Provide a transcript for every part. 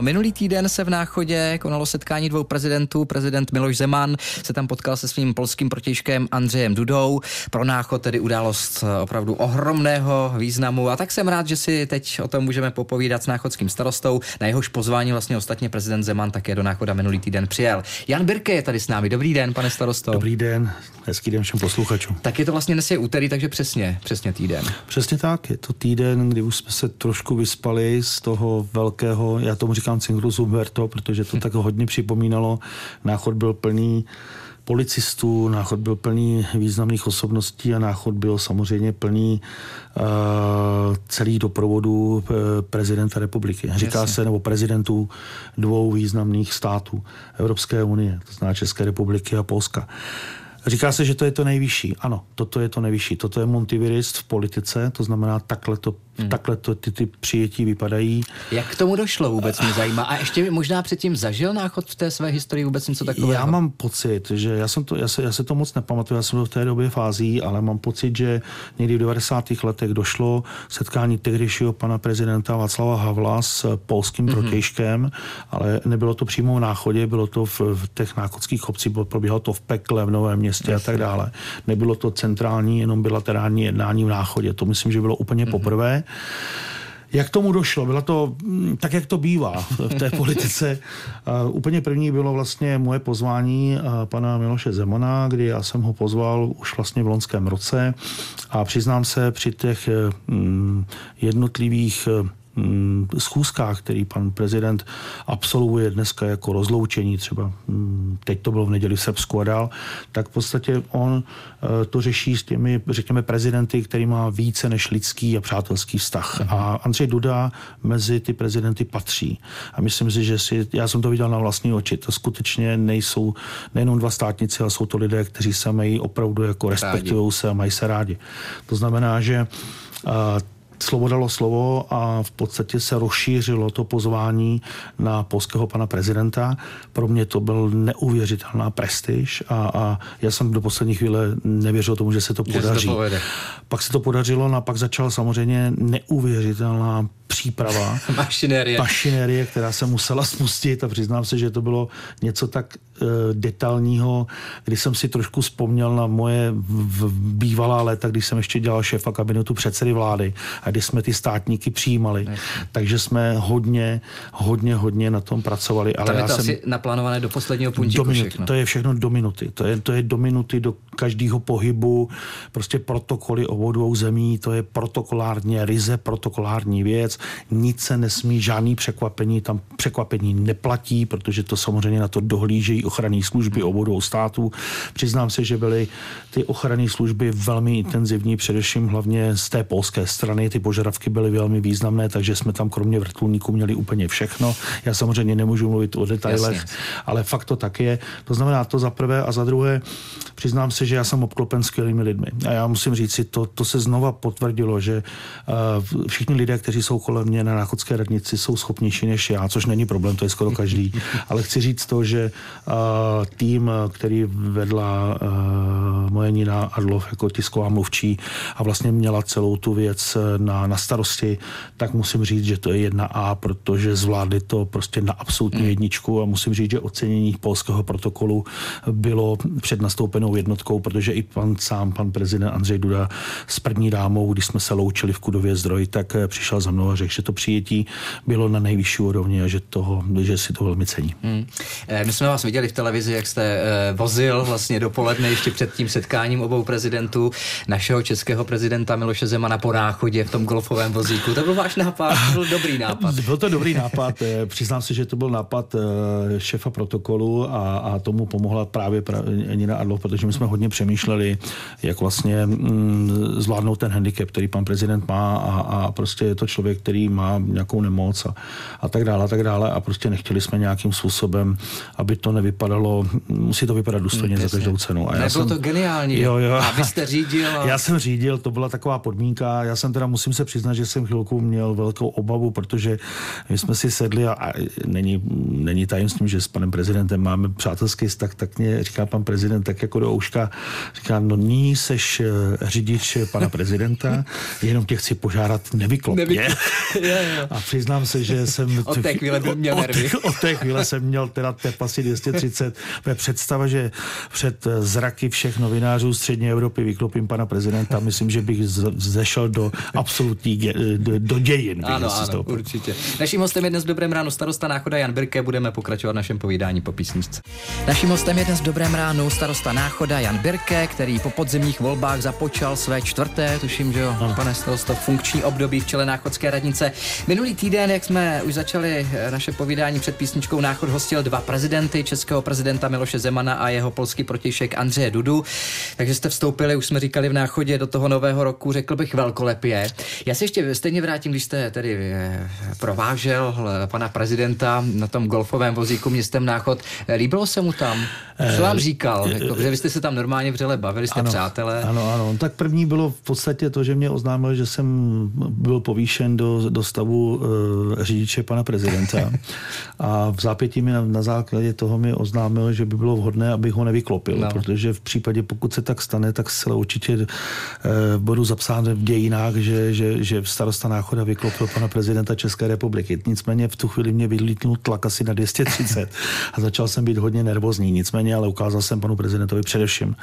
Minulý týden se v Náchodě konalo setkání dvou prezidentů. Prezident Miloš Zeman se tam potkal se svým polským protějškem Andřejem Dudou. Pro Náchod tedy událost opravdu ohromného významu. A tak jsem rád, že si teď o tom můžeme popovídat s náchodským starostou. Na jehož pozvání vlastně ostatně prezident Zeman také do Náchoda minulý týden přijel. Jan Birke je tady s námi. Dobrý den, pane starosto. Dobrý den, hezký den všem posluchačům. Tak je to vlastně dnes je úterý, takže přesně, přesně týden. Přesně tak, je to týden, kdy už jsme se trošku vyspali z toho velkého, já tomu říkám říkám Cingrus Humberto, protože to tak hodně připomínalo. Náchod byl plný policistů, náchod byl plný významných osobností a náchod byl samozřejmě plný uh, celých doprovodů eh, prezidenta republiky. Říká Jasně. se, nebo prezidentů dvou významných států Evropské unie, to znamená České republiky a Polska. Říká se, že to je to nejvyšší. Ano, toto je to nejvyšší. Toto je Montivirist v politice, to znamená, takhle to Hmm. Takhle to, ty, ty přijetí vypadají. Jak k tomu došlo vůbec mě zajímá. A ještě možná předtím zažil náchod v té své historii vůbec něco takového? Já mám pocit, že já, jsem to, já, se, já se to moc nepamatuju, já jsem byl v té době fází, ale mám pocit, že někdy v 90. letech došlo setkání tehdejšího pana prezidenta Václava Havla s polským mm-hmm. protějškem, ale nebylo to přímo v náchodě, bylo to v, v těch náchodských obcích, probíhalo to v Pekle, v Novém městě Jasně. a tak dále. Nebylo to centrální, jenom bilaterální jednání v náchodě. To myslím, že bylo úplně mm-hmm. poprvé. Jak tomu došlo? Bylo to mm, tak, jak to bývá v té politice. Úplně první bylo vlastně moje pozvání pana Miloše Zemana, kdy já jsem ho pozval už vlastně v loňském roce a přiznám se při těch uh, jednotlivých Mm, schůzkách, který pan prezident absolvuje dneska jako rozloučení, třeba mm, teď to bylo v neděli v Srbsku a dál, tak v podstatě on eh, to řeší s těmi, řekněme, prezidenty, který má více než lidský a přátelský vztah. A Andřej Duda mezi ty prezidenty patří. A myslím si, že si, já jsem to viděl na vlastní oči, to skutečně nejsou nejenom dva státníci, ale jsou to lidé, kteří se mají opravdu jako respektují se a mají se rádi. To znamená, že uh, slovo dalo slovo a v podstatě se rozšířilo to pozvání na polského pana prezidenta. Pro mě to byl neuvěřitelná prestiž a, a já jsem do poslední chvíle nevěřil tomu, že se to podaří. Se to pak se to podařilo no a pak začala samozřejmě neuvěřitelná příprava. Mašinérie. Mašinérie, která se musela spustit a přiznám se, že to bylo něco tak detailního, kdy jsem si trošku vzpomněl na moje bývalá léta, když jsem ještě dělal šéfa kabinetu předsedy vlády a kdy jsme ty státníky přijímali. Ne. Takže jsme hodně, hodně, hodně na tom pracovali. Ale Tam je to já asi jsem, naplánované do posledního puntíku do minuty, všechno. To je všechno do minuty. To je, to je do minuty do každého pohybu, prostě protokoly obou dvou zemí, to je protokolárně, ryze protokolární věc, nic se nesmí, žádný překvapení, tam překvapení neplatí, protože to samozřejmě na to dohlížejí ochranné služby obou dvou států. Přiznám se, že byly ty ochranné služby velmi intenzivní, především hlavně z té polské strany, ty požadavky byly velmi významné, takže jsme tam kromě vrtulníků měli úplně všechno. Já samozřejmě nemůžu mluvit o detailech, Jasně. ale fakt to tak je. To znamená to za prvé a za druhé, přiznám se, že já jsem obklopen skvělými lidmi. A já musím říct si, to, to se znova potvrdilo, že uh, všichni lidé, kteří jsou kolem mě na náchodské radnici, jsou schopnější než já, což není problém, to je skoro každý. Ale chci říct to, že uh, tým, který vedla uh, moje Nina Adlov jako tisková mluvčí a vlastně měla celou tu věc na, na starosti, tak musím říct, že to je jedna A, protože zvládli to prostě na absolutní hmm. jedničku a musím říct, že ocenění polského protokolu bylo před nastoupenou jednotkou, protože i pan sám, pan prezident Andřej Duda s první dámou, když jsme se loučili v Kudově zdroj, tak eh, přišel za mnou a řekl, že to přijetí bylo na nejvyšší úrovni a že, toho, že si to velmi cení. Hmm. Eh, my jsme vás viděli v televizi, jak jste eh, vozil vlastně dopoledne ještě před tím setkáním obou prezidentů, našeho českého prezidenta Miloše Zemana po náchodě v tom golfovém vozíku. To byl váš nápad, to byl dobrý nápad. Byl to dobrý nápad. Přiznám se, že to byl nápad šefa protokolu a, a tomu pomohla právě Nina Adlov, protože my jsme hodně přemýšleli, jak vlastně mm, zvládnout ten handicap, který pan prezident má a, a prostě je to člověk, který má nějakou nemoc a, a tak dále a tak dále a prostě nechtěli jsme nějakým způsobem, aby to nevypadalo, musí to vypadat důstojně mm, za každou cenu. A já Nebylo jsem, to geniální. Jo, jo. A vy jste řídil. A... Já jsem řídil, to byla taková podmínka. Já jsem teda musím se přiznat, že jsem chvilku měl velkou obavu, protože my jsme si sedli a, a není, není tajemstvím, že s panem prezidentem máme přátelský vztah, tak mě říká pan prezident tak jako ouška, říká, no ní seš eh, řidič pana prezidenta, jenom tě chci požádat, nevyklop Nevyklop. A přiznám se, že jsem... Od té chvíle byl měl nervy. Od, od té chvíle jsem měl teda tep asi 230. Představa, že před zraky všech novinářů střední Evropy vyklopím pana prezidenta, myslím, že bych zešel do absolutní do, do dějin. Ano, ano, určitě. Naším hostem je dnes v Dobrém ránu starosta Náchoda Jan Birke. Budeme pokračovat našem povídání po písničce. Naším hostem je dnes v Dobrém ránu starosta Náchoda Jan Birke, který po podzimních volbách započal své čtvrté, tuším, že jo, ano. pane starosto, funkční období v čele Náchodské radnice. Minulý týden, jak jsme už začali eh, naše povídání před písničkou Náchod hostil dva prezidenty, českého prezidenta Miloše Zemana a jeho polský protějšek Andřeje Dudu. Takže jste vstoupili, už jsme říkali v Náchodě, do toho nového roku, řekl bych velkolepě. Já se ještě stejně vrátím, když jste tedy eh, provážel eh, pana prezidenta na tom golfovém vozíku městem Náchod. Líbilo se mu tam? Co vám říkal? Jako, že vy jste se tam normálně vřele bavili, jste ano, přátelé? Ano, ano. Tak první bylo v podstatě to, že mě oznámil, že jsem byl povýšen do, do stavu uh, řidiče pana prezidenta. A v zápětí mi na, na základě toho mi oznámil, že by bylo vhodné, abych ho nevyklopil, no. protože v případě, pokud se tak stane, tak se určitě uh, budu zapsán v dějinách, že, že, že starosta náchoda vyklopil pana prezidenta České republiky. Nicméně v tu chvíli mě vylítnul tlak asi na 230 a začal jsem být hodně nervózní. Nicméně ale ukázal jsem panu prezidentovi především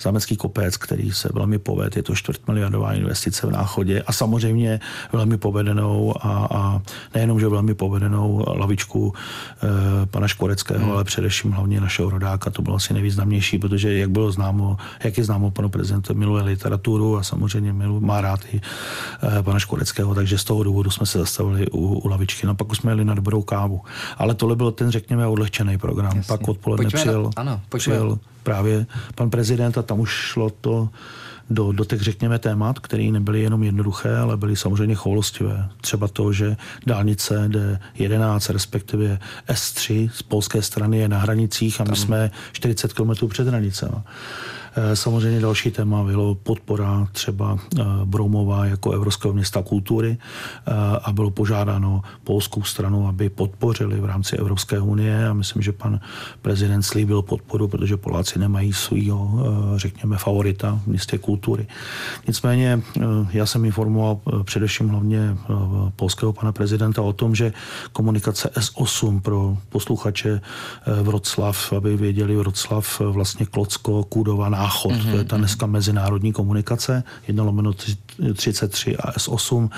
zámecký kopec, který se velmi poved, je to čtvrtmiliardová investice v náchodě a samozřejmě velmi povedenou a, a nejenom, že velmi povedenou lavičku e, pana Škoreckého, hmm. ale především hlavně našeho rodáka, to bylo asi nejvýznamnější, protože jak bylo známo, jak je známo panu prezidentu, miluje literaturu a samozřejmě miluje, má rád i e, pana Škoreckého, takže z toho důvodu jsme se zastavili u, u lavičky. No pak už jsme jeli na dobrou kávu. Ale tohle byl ten, řekněme, odlehčený program. Jasně. Pak odpoledne přijel, na, ano, přijel právě pan prezident a tam už šlo to do, do těch, řekněme, témat, které nebyly jenom jednoduché, ale byly samozřejmě choulostivé. Třeba to, že dálnice D11, respektive S3 z polské strany je na hranicích a my Tam. jsme 40 km před hranicemi. Eh, samozřejmě další téma bylo podpora třeba eh, Broumova jako Evropského města kultury eh, a bylo požádáno polskou stranu, aby podpořili v rámci Evropské unie a myslím, že pan prezident slíbil podporu, protože Poláci nemají svýho, řekněme, favorita v městě kultury. Nicméně já jsem informoval především hlavně polského pana prezidenta o tom, že komunikace S8 pro posluchače Vroclav, aby věděli Vroclav vlastně Klocko, Kůdova, Náchod. Mm-hmm. To je ta dneska mezinárodní komunikace, 1 lomeno 33 a S8,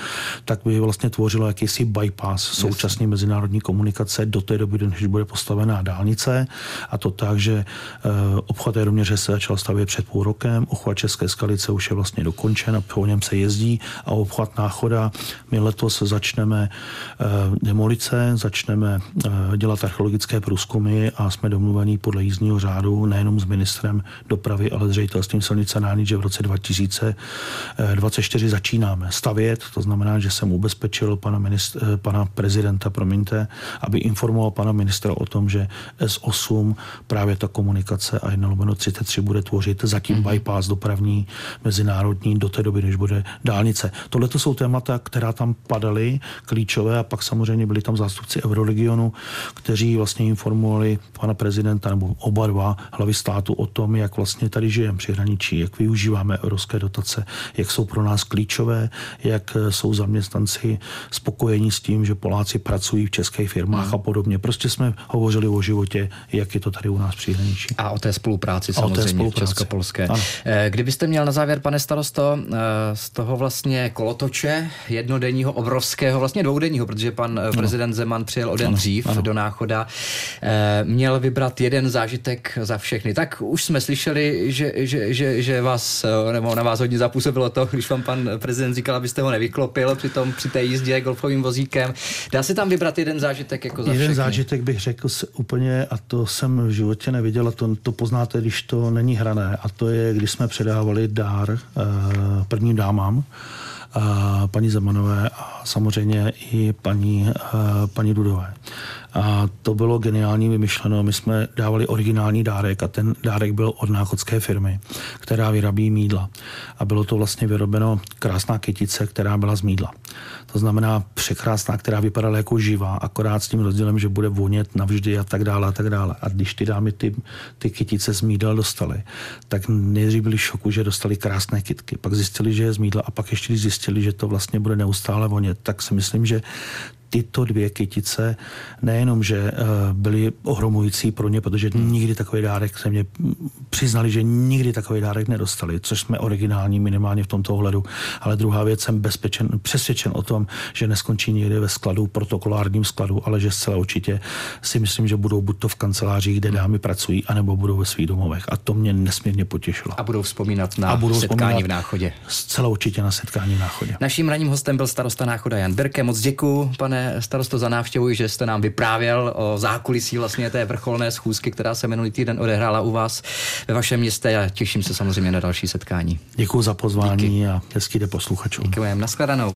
tak by vlastně tvořilo jakýsi bypass současné mezinárodní komunikace do té doby, než bude postavená dálnice. A to tak, že uh, obchod Jeroměře se začal stavět před půl rokem, obchod České skalice už je vlastně dokončen a po něm se jezdí a obchod Náchoda my letos začneme uh, demolice, začneme uh, dělat archeologické průzkumy a jsme domluvení podle jízdního řádu nejenom s ministrem dopravy, ale s ředitelstvím silnice na že v roce 2024 začínáme stavět. To znamená, že jsem ubezpečil pana, ministr, eh, pana prezidenta, promiňte, aby informoval pana ministra o tom, že S8, právě ta komunikace a 1 33 bude tvořit zatím mm-hmm. bypass dopravní mezinárodní do té doby, než bude dálnice. Tohle to jsou témata, která tam padaly, klíčové a pak samozřejmě byli tam zástupci Euroregionu, kteří vlastně informovali pana prezidenta nebo oba dva hlavy státu o tom, jak vlastně tady žijeme při hraničí, jak využíváme evropské dotace, jak jsou pro nás klíčové, jak jsou zaměstnanci spokojení s tím, že Poláci pracují v českých firmách mm. a podobně. Prostě jsme hovořili o životě, jak je to tady u nás při hraničí. A o té spolupráci samozřejmě té spolupráci. česko-polské. Eh, kdybyste měl na závěr, pane starosto, eh, z toho vlastně kolotoče jednodenního, obrovského, vlastně dvoudenního, protože pan eh, ano. prezident Zeman přijel o den ano. dřív ano. do Náchoda, měl vybrat jeden zážitek za všechny. Tak už jsme slyšeli, že, že, že, že vás, nebo na vás hodně zapůsobilo to, když vám pan prezident říkal, abyste ho nevyklopil při, tom, při té jízdě golfovým vozíkem. Dá se tam vybrat jeden zážitek jako za Jeden všechny? zážitek bych řekl se úplně, a to jsem v životě neviděl, a to, to poznáte, když to není hrané, a to je, když jsme předávali dár uh, prvním dámám, paní Zemanové a samozřejmě i paní, paní Dudové. A to bylo geniální vymyšleno. My jsme dávali originální dárek a ten dárek byl od náchodské firmy, která vyrábí mídla. A bylo to vlastně vyrobeno krásná kytice, která byla z mídla. To znamená překrásná, která vypadala jako živá, akorát s tím rozdílem, že bude vonět navždy a tak dále a tak dále. A když ty dámy ty, ty kytice z mídla dostali, tak nejdřív byli šoku, že dostali krásné kytky. Pak zjistili, že je z mídla a pak ještě zjistili, že to vlastně bude neustále vonět. Tak si myslím, že tyto dvě kytice nejenom, že eh, byly ohromující pro ně, protože nikdy takový dárek se mě přiznali, že nikdy takový dárek nedostali, což jsme originální minimálně v tomto ohledu. Ale druhá věc, jsem bezpečen, přesvědčen o tom, že neskončí někde ve skladu, protokolárním skladu, ale že zcela určitě si myslím, že budou buď to v kancelářích, kde dámy pracují, anebo budou ve svých domovech. A to mě nesmírně potěšilo. A budou vzpomínat na a budou setkání v Náchodě. Zcela určitě na setkání v Náchodě. Naším ranním hostem byl starosta Náchoda Jan Birke. Moc děkuji, pane pane starosto za návštěvu, že jste nám vyprávěl o zákulisí vlastně té vrcholné schůzky, která se minulý týden odehrála u vás ve vašem městě a těším se samozřejmě na další setkání. Děkuji za pozvání Díky. a hezký den posluchačům. Děkujeme, nashledanou.